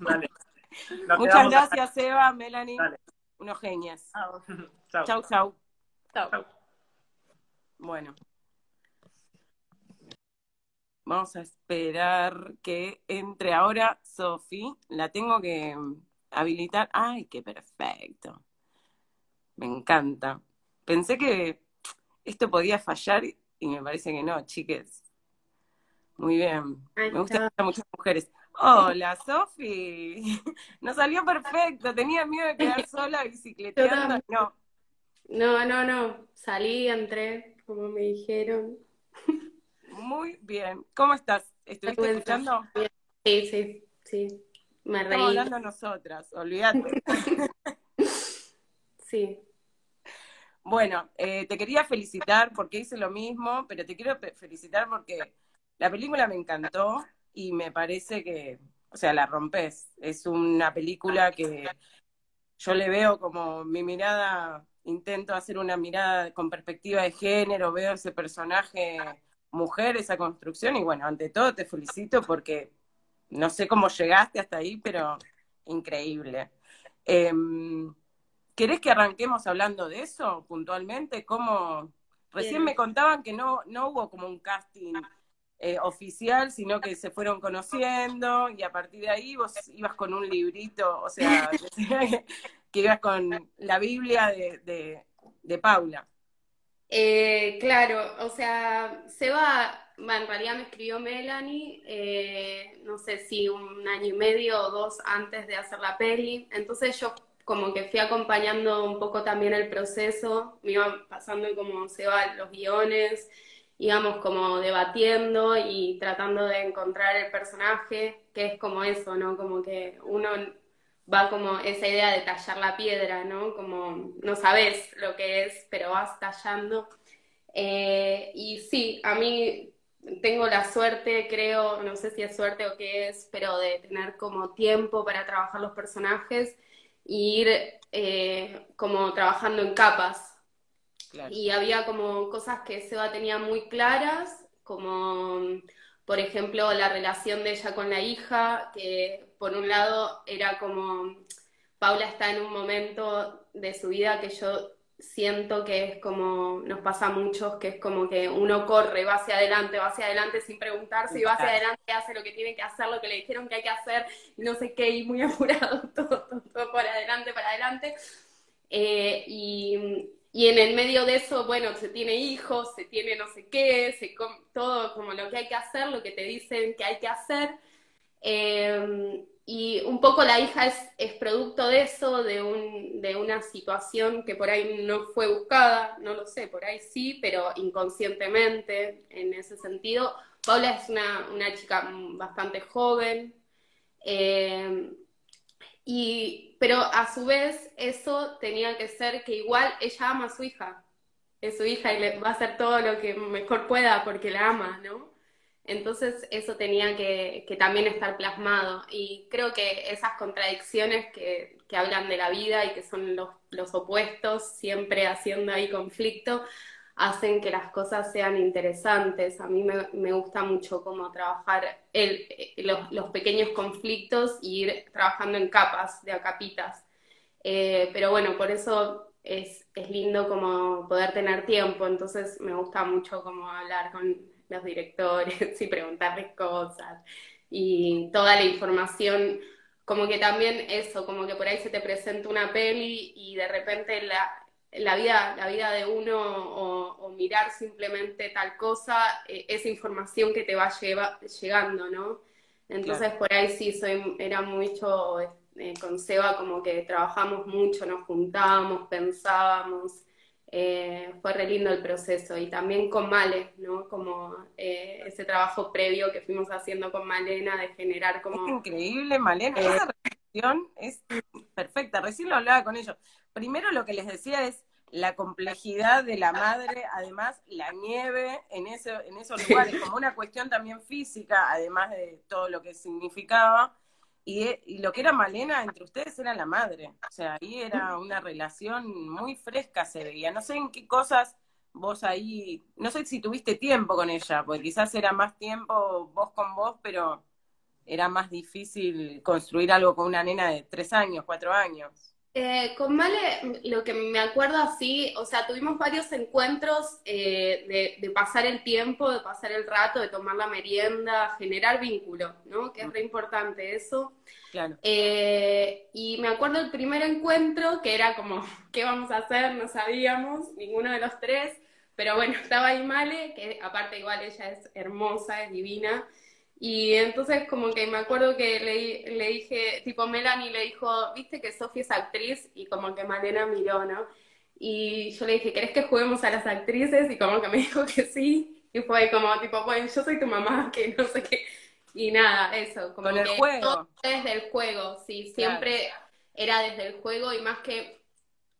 [SPEAKER 2] Dale.
[SPEAKER 1] Muchas gracias, Eva, Melanie.
[SPEAKER 2] Dale.
[SPEAKER 1] Unos genias.
[SPEAKER 3] Chao.
[SPEAKER 1] Chau, chau.
[SPEAKER 3] Chau.
[SPEAKER 1] Bueno. Vamos a esperar que entre ahora Sofi. La tengo que habilitar. ¡Ay, qué perfecto! Me encanta. Pensé que esto podía fallar y me parece que no, chiques. Muy bien. Me gustan muchas mujeres. Hola, Sofi. No salió perfecto. Tenía miedo de quedar sola bicicleteando. No.
[SPEAKER 4] No, no, no. Salí, entré, como me dijeron.
[SPEAKER 1] Muy bien. ¿Cómo estás? ¿Estuviste escuchando?
[SPEAKER 4] Sí, sí, sí. Me reí.
[SPEAKER 1] Estamos hablando nosotras, olvídate.
[SPEAKER 4] sí.
[SPEAKER 1] Bueno, eh, te quería felicitar porque hice lo mismo, pero te quiero felicitar porque la película me encantó y me parece que, o sea, la rompes. Es una película que yo le veo como mi mirada, intento hacer una mirada con perspectiva de género, veo ese personaje mujer, esa construcción y bueno, ante todo te felicito porque no sé cómo llegaste hasta ahí, pero increíble. Em, ¿Querés que arranquemos hablando de eso puntualmente? ¿Cómo? Recién me contaban que no, no hubo como un casting eh, oficial, sino que se fueron conociendo y a partir de ahí vos ibas con un librito, o sea, que, ibas con la Biblia de, de, Paula.
[SPEAKER 4] Eh, claro, o sea, se va, en realidad me escribió Melanie, eh, no sé si un año y medio o dos antes de hacer la peli, entonces yo como que fui acompañando un poco también el proceso, me iban pasando como se van los guiones, íbamos como debatiendo y tratando de encontrar el personaje, que es como eso, ¿no? Como que uno va como esa idea de tallar la piedra, ¿no? Como no sabes lo que es, pero vas tallando. Eh, y sí, a mí tengo la suerte, creo, no sé si es suerte o qué es, pero de tener como tiempo para trabajar los personajes ir eh, como trabajando en capas. Y había como cosas que Seba tenía muy claras, como por ejemplo la relación de ella con la hija, que por un lado era como Paula está en un momento de su vida que yo siento que es como, nos pasa a muchos, que es como que uno corre, va hacia adelante, va hacia adelante sin preguntarse, y va hacia adelante, hace lo que tiene que hacer, lo que le dijeron que hay que hacer, no sé qué, y muy apurado, todo, todo, para adelante, para adelante. Eh, y, y, en el medio de eso, bueno, se tiene hijos, se tiene no sé qué, se todo como lo que hay que hacer, lo que te dicen que hay que hacer. Eh, y un poco la hija es, producto de eso, de, un, de una situación que por ahí no fue buscada, no lo sé, por ahí sí, pero inconscientemente en ese sentido. Paula es una, una chica bastante joven, eh, y, pero a su vez eso tenía que ser que igual ella ama a su hija, es su hija y le va a hacer todo lo que mejor pueda porque la ama, ¿no? Entonces eso tenía que, también estar plasmado y creo que esas contradicciones que, hablan de la vida y que son los, opuestos, siempre haciendo ahí conflicto, hacen que las cosas sean interesantes. A mí me, gusta mucho cómo trabajar los, pequeños conflictos y ir trabajando en capas, de a capitas. Eh, pero bueno, por eso es, es lindo como poder tener tiempo, entonces me gusta mucho como hablar con los directores y preguntarles cosas y toda la información, como que también eso, como que por ahí se te presenta una peli y de repente la, la vida, la vida de uno o, mirar simplemente tal cosa, eh, esa información que te va llegando, ¿no? Entonces por ahí sí soy, era mucho eh, con Seba como que trabajamos mucho, nos juntábamos, pensábamos, eh, fue re lindo el proceso y también con Male, ¿no? Como eh, ese trabajo previo que fuimos haciendo con Malena de generar como...
[SPEAKER 1] Es increíble, Malena, eh, esa reflexión es perfecta, recién lo hablaba con ellos. Primero lo que les decía es la complejidad de la madre, además la nieve en, ese, en esos lugares, como una cuestión también física, además de todo lo que significaba, y, lo que era Malena entre ustedes era la madre. O sea, ahí era una relación muy fresca, se veía. No sé en qué cosas vos ahí, no sé si tuviste tiempo con ella, porque quizás era más tiempo vos con vos, pero era más difícil construir algo con una nena de tres años, cuatro años.
[SPEAKER 4] Eh, con Male, lo que me acuerdo así, o sea, tuvimos varios encuentros eh, de, pasar el tiempo, de pasar el rato, de tomar la merienda, generar vínculo, ¿no? Que es re importante eso.
[SPEAKER 1] Claro.
[SPEAKER 4] Eh, y me acuerdo el primer encuentro, que era como, ¿qué vamos a hacer? No sabíamos, ninguno de los tres, pero bueno, estaba ahí Male, que aparte igual ella es hermosa, es divina, y entonces como que me acuerdo que le, le dije, tipo Melanie le dijo, viste que Sofía es actriz y como que Malena miró, ¿no? Y yo le dije, ¿querés que juguemos a las actrices? Y como que me dijo que sí. Y fue como tipo, bueno, yo soy tu mamá, que no sé qué. Y nada, eso, como
[SPEAKER 1] Con el juego. Todo
[SPEAKER 4] desde el juego, sí, siempre era desde el juego y más que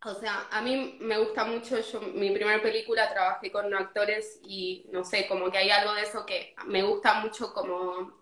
[SPEAKER 4] o sea, a mí me gusta mucho, yo mi primera película trabajé con actores y no sé, como que hay algo de eso que me gusta mucho como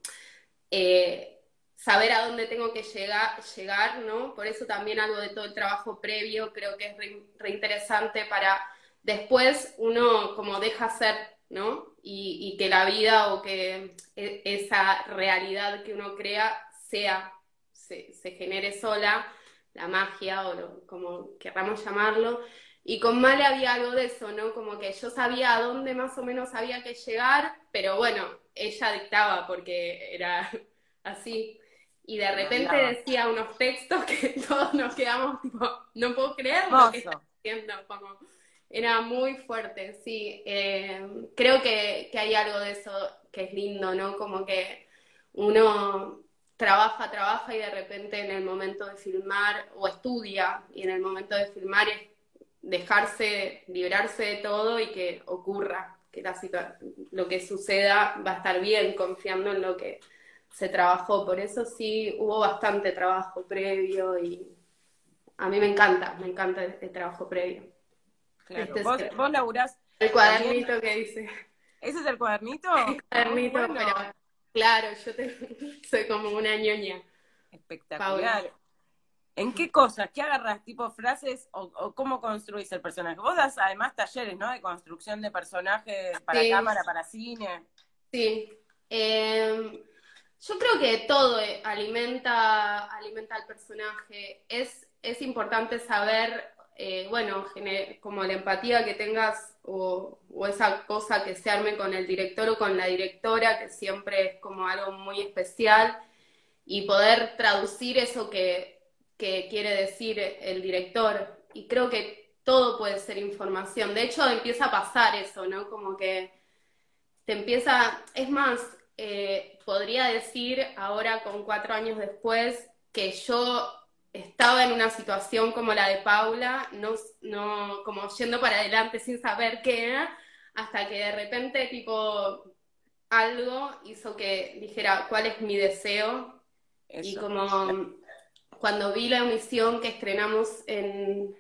[SPEAKER 4] eh, saber a dónde tengo que llegar, llegar, ¿no? Por eso también algo de todo el trabajo previo creo que es reinteresante para después uno como deja ser, ¿no? Y, que la vida o que e, esa realidad que uno crea sea, se, se genere sola la magia o como querramos llamarlo. Y con Male había algo de eso, ¿no? Como que yo sabía a dónde más o menos había que llegar, pero bueno, ella dictaba porque era así. Y de repente decía unos textos que todos nos quedamos tipo, no puedo creer lo que está diciendo. Como, era muy fuerte, sí. Eh, creo que, que hay algo de eso que es lindo, ¿no? Como que uno trabaja, trabaja y de repente en el momento de filmar o estudia y en el momento de filmar es dejarse, liberarse de todo y que ocurra, que la lo que suceda va a estar bien, confiando en lo que se trabajó. Por eso sí hubo bastante trabajo previo y a mí me encanta, me encanta el, trabajo previo.
[SPEAKER 1] Este ¿Vos, vos laburás.
[SPEAKER 4] El cuadernito que dice.
[SPEAKER 1] ¿Ese es el cuadernito?
[SPEAKER 4] El cuadernito, pero Claro, yo soy como una ñoña.
[SPEAKER 1] Espectacular. ¿En qué cosas? ¿Qué agarras? ¿Tipo frases o, cómo construís el personaje? Vos das además talleres, ¿no? De construcción de personajes para cámara, para cine.
[SPEAKER 4] Sí. Em, yo creo que todo alimenta, alimenta al personaje. Es, es importante saber eh, bueno, como la empatía que tengas o, esa cosa que se arme con el director o con la directora, que siempre es como algo muy especial, y poder traducir eso que, que quiere decir el director. Y creo que todo puede ser información. De hecho, empieza a pasar eso, ¿no? Como que te empieza, es más, eh, podría decir ahora con cuatro años después que yo estaba en una situación como la de Paula, no, no, como yendo para adelante sin saber qué era, hasta que de repente, tipo, algo hizo que dijera cuál es mi deseo. y como cuando vi la emisión que estrenamos en,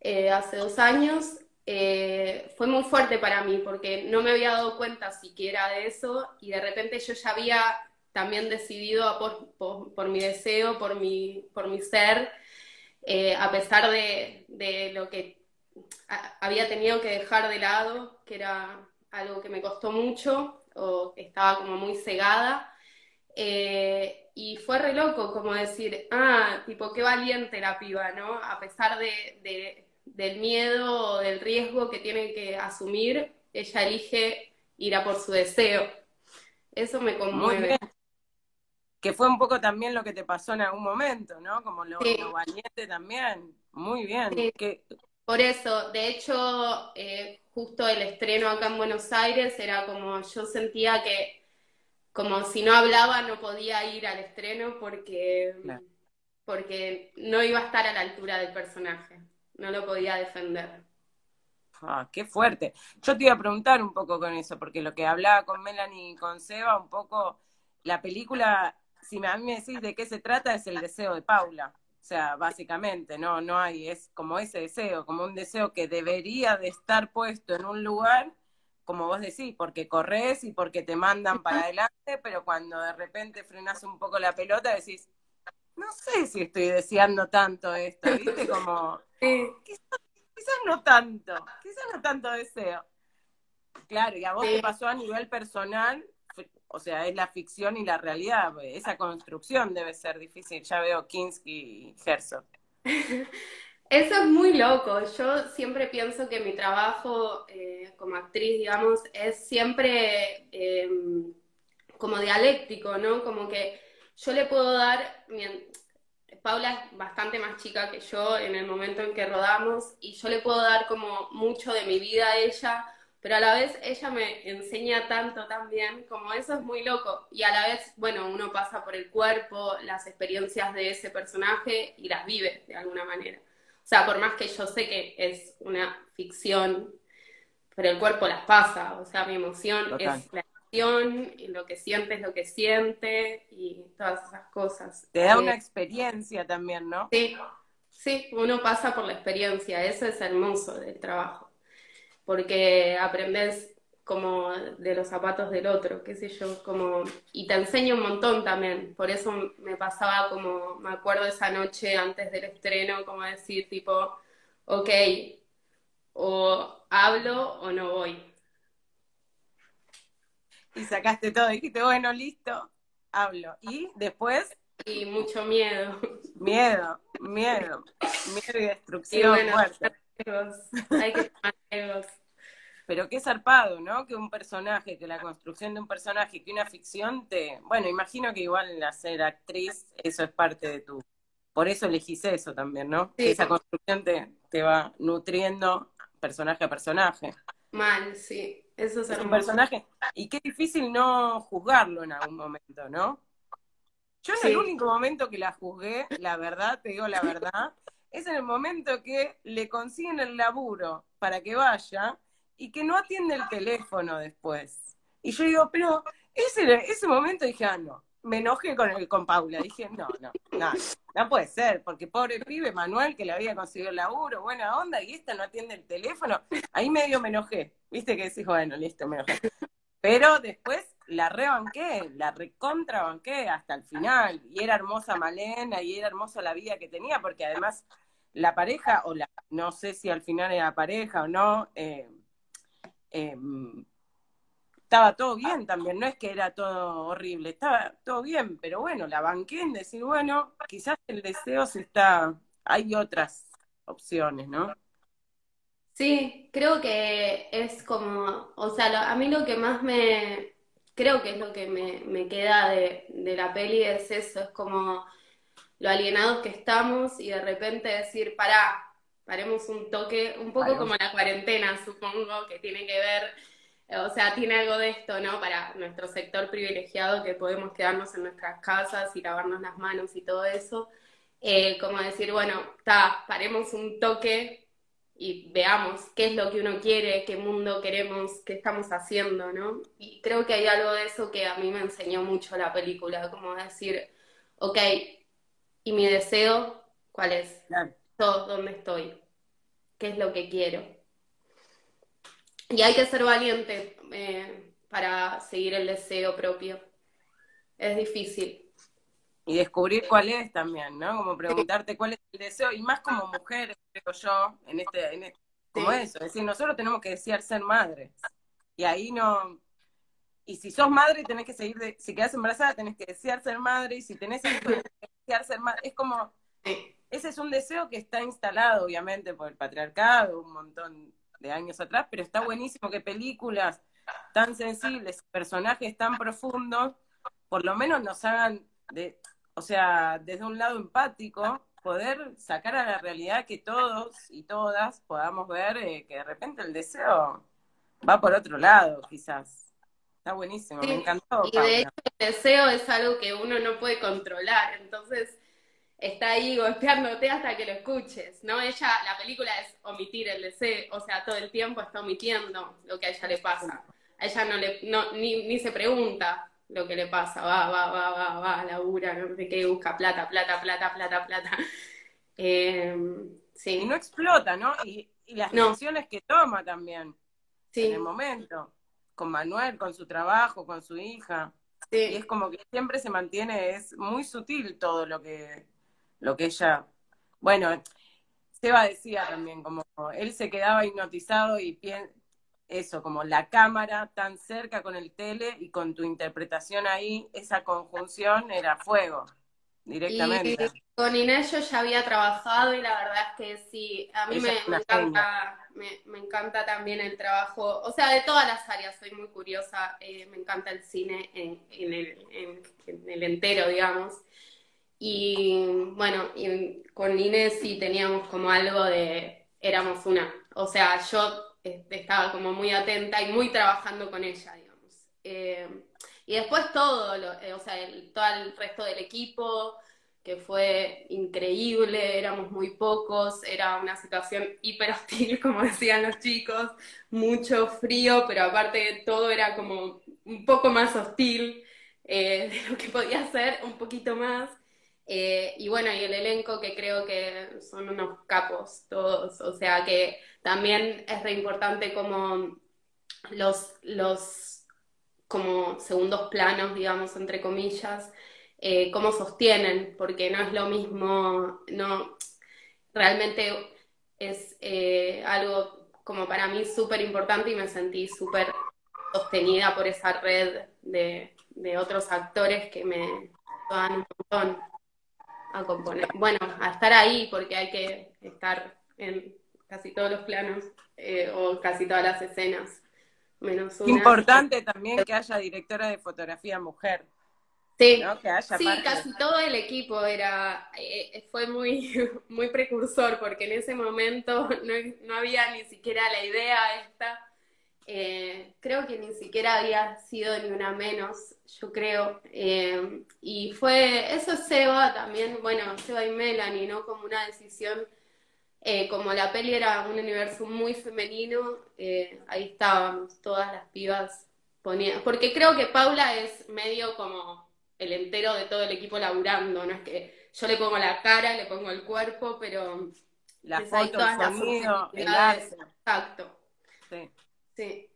[SPEAKER 4] eh, hace dos años, eh, fue muy fuerte para mí porque no me había dado cuenta siquiera de eso y de repente yo ya había también decidido por, por, mi deseo, por mi, por mi ser, eh, a pesar de, de lo que había tenido que dejar de lado, que era algo que me costó mucho o estaba como muy cegada. Eh, y fue re loco como decir, ah, tipo, qué valiente la piba, ¿no? A pesar de, de, del miedo o del riesgo que tiene que asumir, ella elige ir a por su deseo. Eso me conmueve
[SPEAKER 1] que fue un poco también lo que te pasó en algún momento, ¿no? Como lo, valiente también. Muy bien.
[SPEAKER 4] Por eso, de hecho, eh, justo el estreno acá en Buenos Aires era como yo sentía que como si no hablaba no podía ir al estreno porque, porque no iba a estar a la altura del personaje, no lo podía defender.
[SPEAKER 1] Ah, qué fuerte. Yo te iba a preguntar un poco con eso, porque lo que hablaba con Melanie y con Seba, un poco, la película si a mí me decís de qué se trata, es el deseo de Paula. O sea, básicamente, no, no hay, es como ese deseo, como un deseo que debería de estar puesto en un lugar, como vos decís, porque corres y porque te mandan para adelante, pero cuando de repente frenas un poco la pelota, decís, no sé si estoy deseando tanto esto, ¿viste? Como, quizás, no tanto, quizás no tanto deseo. Claro, y a vos te pasó a nivel personal, o sea, es la ficción y la realidad. Esa construcción debe ser difícil. Ya veo Kinski y Herzog.
[SPEAKER 4] Eso es muy loco. Yo siempre pienso que mi trabajo eh, como actriz, digamos, es siempre em, como dialéctico, ¿no? Como que yo le puedo dar, Paula es bastante más chica que yo en el momento en que rodamos y yo le puedo dar como mucho de mi vida a ella, pero a la vez ella me enseña tanto también, como eso es muy loco. Y a la vez, bueno, uno pasa por el cuerpo, las experiencias de ese personaje y las vive de alguna manera. O sea, por más que yo sé que es una ficción, pero el cuerpo las pasa, o sea, mi emoción es la emoción, y lo que siente es lo que siente y todas esas cosas.
[SPEAKER 1] Te da una eh, experiencia también, ¿no?
[SPEAKER 4] Sí, sí, uno pasa por la experiencia, eso es hermoso del trabajo, porque aprendes como de los zapatos del otro, qué sé yo, como, y te enseño un montón también, por eso me pasaba como, me acuerdo esa noche antes del estreno, como decir tipo, ok, o hablo o no voy.
[SPEAKER 1] Y sacaste todo, dijiste, bueno, listo, hablo. Y después...
[SPEAKER 4] Y mucho miedo.
[SPEAKER 1] Miedo, miedo, miedo y destrucción, y
[SPEAKER 4] Hay que tomar
[SPEAKER 1] pero qué zarpado, ¿no? Que un personaje, que la construcción de un personaje, que una ficción te... Bueno, imagino que igual la ser actriz, eso es parte de tu... Por eso elegís eso también, ¿no?
[SPEAKER 4] Sí.
[SPEAKER 1] Esa construcción te, te va nutriendo personaje a personaje.
[SPEAKER 4] Mal, sí. Eso es,
[SPEAKER 1] un personaje. Y qué difícil no juzgarlo en algún momento, ¿no? Yo en el único momento que la juzgué, la verdad, te digo la verdad, es en el momento que le consiguen el laburo para que vaya y que no atiende el teléfono después. Y yo digo, pero ese, ese momento dije, ah, no, me enojé con, el, con Paula. Dije, no, no, no, no puede ser, porque pobre pibe Manuel que le había conseguido el laburo, buena onda, y esta no atiende el teléfono. Ahí medio me enojé, viste que decís, bueno, listo, me enojé. Pero después la rebanqué, la recontrabanqué hasta el final. Y era hermosa Malena, y era hermosa la vida que tenía, porque además la pareja, o la, no sé si al final era pareja o no, eh, Em, estaba todo bien también, no es que era todo horrible, estaba todo bien, pero bueno, la banqué en decir, bueno, quizás el deseo se está, hay otras opciones, ¿no?
[SPEAKER 4] Sí, creo que es como, o sea, a mí lo que más me, creo que es lo que me, queda de, de, la peli es eso, es como lo alienados que estamos y de repente decir, pará, paremos un toque, un poco como la cuarentena, supongo, que tiene que ver, o sea, tiene algo de esto, ¿no? Para nuestro sector privilegiado que podemos quedarnos en nuestras casas y lavarnos las manos y todo eso. Eh, como decir, bueno, está, paremos un toque y veamos qué es lo que uno quiere, qué mundo queremos, qué estamos haciendo, ¿no? Y creo que hay algo de eso que a mí me enseñó mucho la película, como decir, ok, ¿y mi deseo cuál es? dónde estoy, qué es lo que quiero. Y hay que ser valiente eh, para seguir el deseo propio. Es difícil.
[SPEAKER 1] Y descubrir cuál es también, ¿no? Como preguntarte cuál es el deseo, y más como mujer, creo yo, en este, en este como eso, es decir, nosotros tenemos que desear ser madres. Y ahí no, y si sos madre tenés que seguir, de, si quedas embarazada tenés que desear ser madre, y si tenés hijos tenés que desear ser es como, ese es un deseo que está instalado, obviamente, por el patriarcado un montón de años atrás, pero está buenísimo que películas tan sensibles, personajes tan profundos, por lo menos nos hagan, de, o sea, desde un lado empático, poder sacar a la realidad que todos y todas podamos ver eh, que de repente el deseo va por otro lado, quizás. Está buenísimo, me encantó.
[SPEAKER 4] Y de hecho el deseo es algo que uno no puede controlar, entonces está ahí golpeándote hasta que lo escuches, ¿no? Ella, la película es omitir el deseo, o sea, todo el tiempo está omitiendo lo que a ella le pasa. A ella no le, no, ni, ni se pregunta lo que le pasa, va, va, va, va, va, labura, no sé qué, busca plata, plata, plata, plata, plata. Eh, sí.
[SPEAKER 1] Y no explota, ¿no? Y, las decisiones que toma también,
[SPEAKER 4] sí.
[SPEAKER 1] en el momento, con Manuel, con su trabajo, con su hija. Sí. Y es como que siempre se mantiene, es muy sutil todo lo que, lo que ella, bueno, Seba decía también, como él se quedaba hipnotizado y eso, como la cámara tan cerca con el tele y con tu interpretación ahí, esa conjunción era fuego. Directamente.
[SPEAKER 4] Y con Inés yo ya había trabajado y la verdad es que sí, a mí me, encanta, me, encanta también el trabajo, o sea, de todas las áreas, soy muy curiosa, eh, me encanta el cine en, el, en, el, entero, digamos. Y bueno, y con Inés sí teníamos como algo de, éramos una, o sea, yo este, estaba como muy atenta y muy trabajando con ella, digamos. Eh, y después todo, eh, o sea, todo el resto del equipo, que fue increíble, éramos muy pocos, era una situación hiper hostil, como decían los chicos, mucho frío, pero aparte todo era como un poco más hostil eh, de lo que podía ser, un poquito más. Eh, y bueno, y el elenco que creo que son unos capos todos, o sea que también es re importante como los, los como segundos planos, digamos, entre comillas, eh, cómo sostienen, porque no es lo mismo, no, realmente es eh, algo como para mí súper importante y me sentí súper sostenida por esa red de, otros actores que me dan un montón a componer. Bueno, a estar ahí porque hay que estar en casi todos los planos eh, o casi todas las escenas. Menos una.
[SPEAKER 1] Importante también que haya directora de fotografía mujer.
[SPEAKER 4] Sí, sí casi todo el equipo era, eh, fue muy, muy precursor porque en ese momento no, había ni siquiera la idea esta. Eh, creo que ni siquiera había sido ni una menos, yo creo. Eh, y fue, eso Seba también, bueno, Seba y Melanie, ¿no? Como una decisión, como la peli era un universo muy femenino, ahí estábamos todas las pibas poniendo, porque creo que Paula es medio como el entero de todo el equipo laburando, no es que yo le pongo la cara, le pongo el cuerpo, pero
[SPEAKER 1] la foto, el sonido, el arte.
[SPEAKER 4] Exacto. Sí. Sí.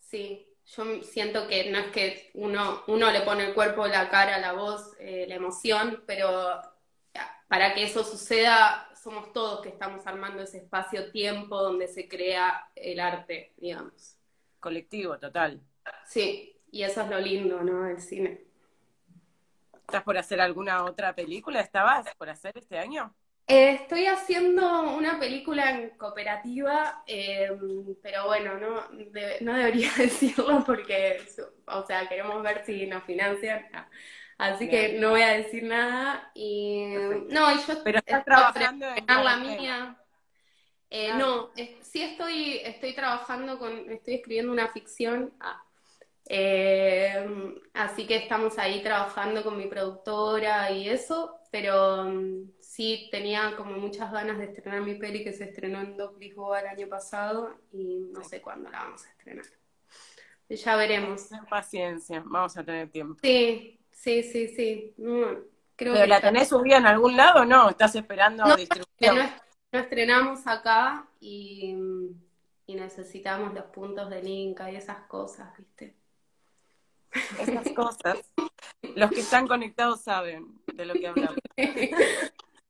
[SPEAKER 4] Sí. Yo siento que no es que uno, uno le pone el cuerpo, la cara, la voz, eh, la emoción, pero para que eso suceda, somos todos que estamos armando ese espacio-tiempo donde se crea el arte, digamos.
[SPEAKER 1] Colectivo, total.
[SPEAKER 4] Sí. Y eso es lo lindo, ¿no? El cine.
[SPEAKER 1] ¿Estás por hacer alguna otra película? ¿Estabas por hacer este año?
[SPEAKER 4] Eh, estoy haciendo una película en cooperativa, eh, pero bueno, no, no debería decirlo porque, o sea, queremos ver si nos financian. Así que no voy a decir nada. Y no, y yo
[SPEAKER 1] pero estás trabajando en
[SPEAKER 4] la mía. Eh, ah. No, sí estoy, estoy trabajando con, estoy escribiendo una ficción. Ah, eh, así que estamos ahí trabajando con mi productora y eso, pero mm, sí tenía como muchas ganas de estrenar mi peli que se estrenó en Doc Lisboa el año pasado y no sé cuándo la vamos a estrenar. Ya veremos.
[SPEAKER 1] paciencia, vamos a tener tiempo.
[SPEAKER 4] Sí, sí, sí, sí.
[SPEAKER 1] creo ¿Pero la tenés subida en algún lado o no? ¿Estás esperando no, distribución?
[SPEAKER 4] No, estrenamos acá y, y necesitamos los puntos de link y esas cosas, ¿viste?
[SPEAKER 1] esas cosas. Los que están conectados saben de lo que hablamos.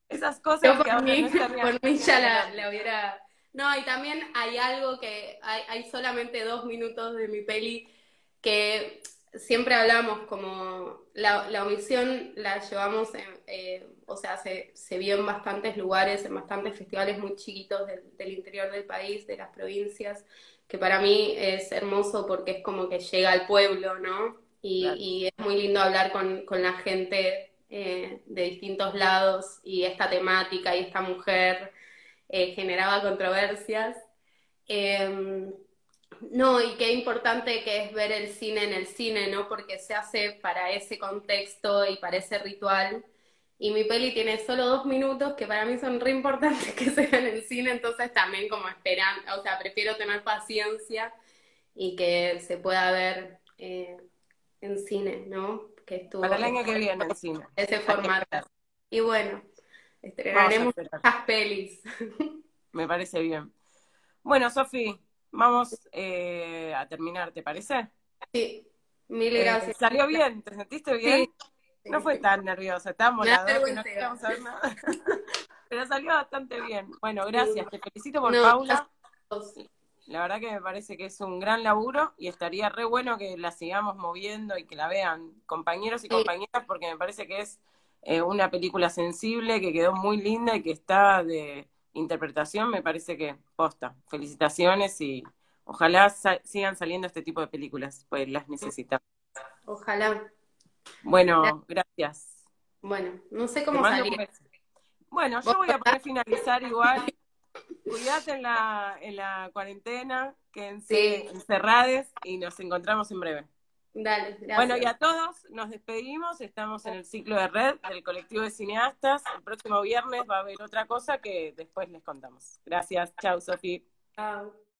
[SPEAKER 1] Esas cosas que
[SPEAKER 4] por mí, por mí ya la, hubiera... No, y también hay algo que hay, solamente dos minutos de mi peli que siempre hablamos como la, la omisión la llevamos, eh, o sea, se, se, vio en bastantes lugares, en bastantes festivales muy chiquitos del, del, interior del país, de las provincias, que para mí es hermoso porque es como que llega al pueblo, ¿no? Y, es muy lindo hablar con, la gente eh, de distintos lados y esta temática y esta mujer eh, generaba controversias. No, y qué importante que es ver el cine en el cine, ¿no? Porque se hace para ese contexto y para ese ritual. Y mi peli tiene solo dos minutos que para mí son re importantes que se vean en el cine, entonces también como esperan, o sea, prefiero tener paciencia y que se pueda ver eh, en cine, ¿no?
[SPEAKER 1] Que estuvo Para el año que viene en cine.
[SPEAKER 4] Ese formato. Y bueno, estrenaremos muchas pelis.
[SPEAKER 1] Me parece bien. Bueno, Sofi, vamos eh, a terminar, ¿te parece?
[SPEAKER 4] Sí, mil eh, gracias.
[SPEAKER 1] ¿Salió bien? ¿Te sentiste bien? no fue tan nerviosa, las dos que no queríamos saber nada. Pero salió bastante bien. Bueno, gracias. Te felicito por Paula. La verdad que me parece que es un gran laburo y estaría re bueno que la sigamos moviendo y que la vean compañeros y compañeras porque me parece que es eh, una película sensible, que quedó muy linda y que está de interpretación, me parece que posta. Felicitaciones y ojalá sigan saliendo este tipo de películas, pues las necesitamos.
[SPEAKER 4] Ojalá.
[SPEAKER 1] Bueno, gracias.
[SPEAKER 4] Bueno, no sé cómo salir.
[SPEAKER 1] Bueno, yo voy a poder finalizar igual. Cuídate en la, en la cuarentena, quédense encerrados y nos encontramos en breve.
[SPEAKER 4] Dale, gracias.
[SPEAKER 1] Bueno, y a todos nos despedimos. Estamos en el ciclo de red del colectivo de cineastas. El próximo viernes va a haber otra cosa que después les contamos. Gracias. Chao, Sofi.
[SPEAKER 4] Chao.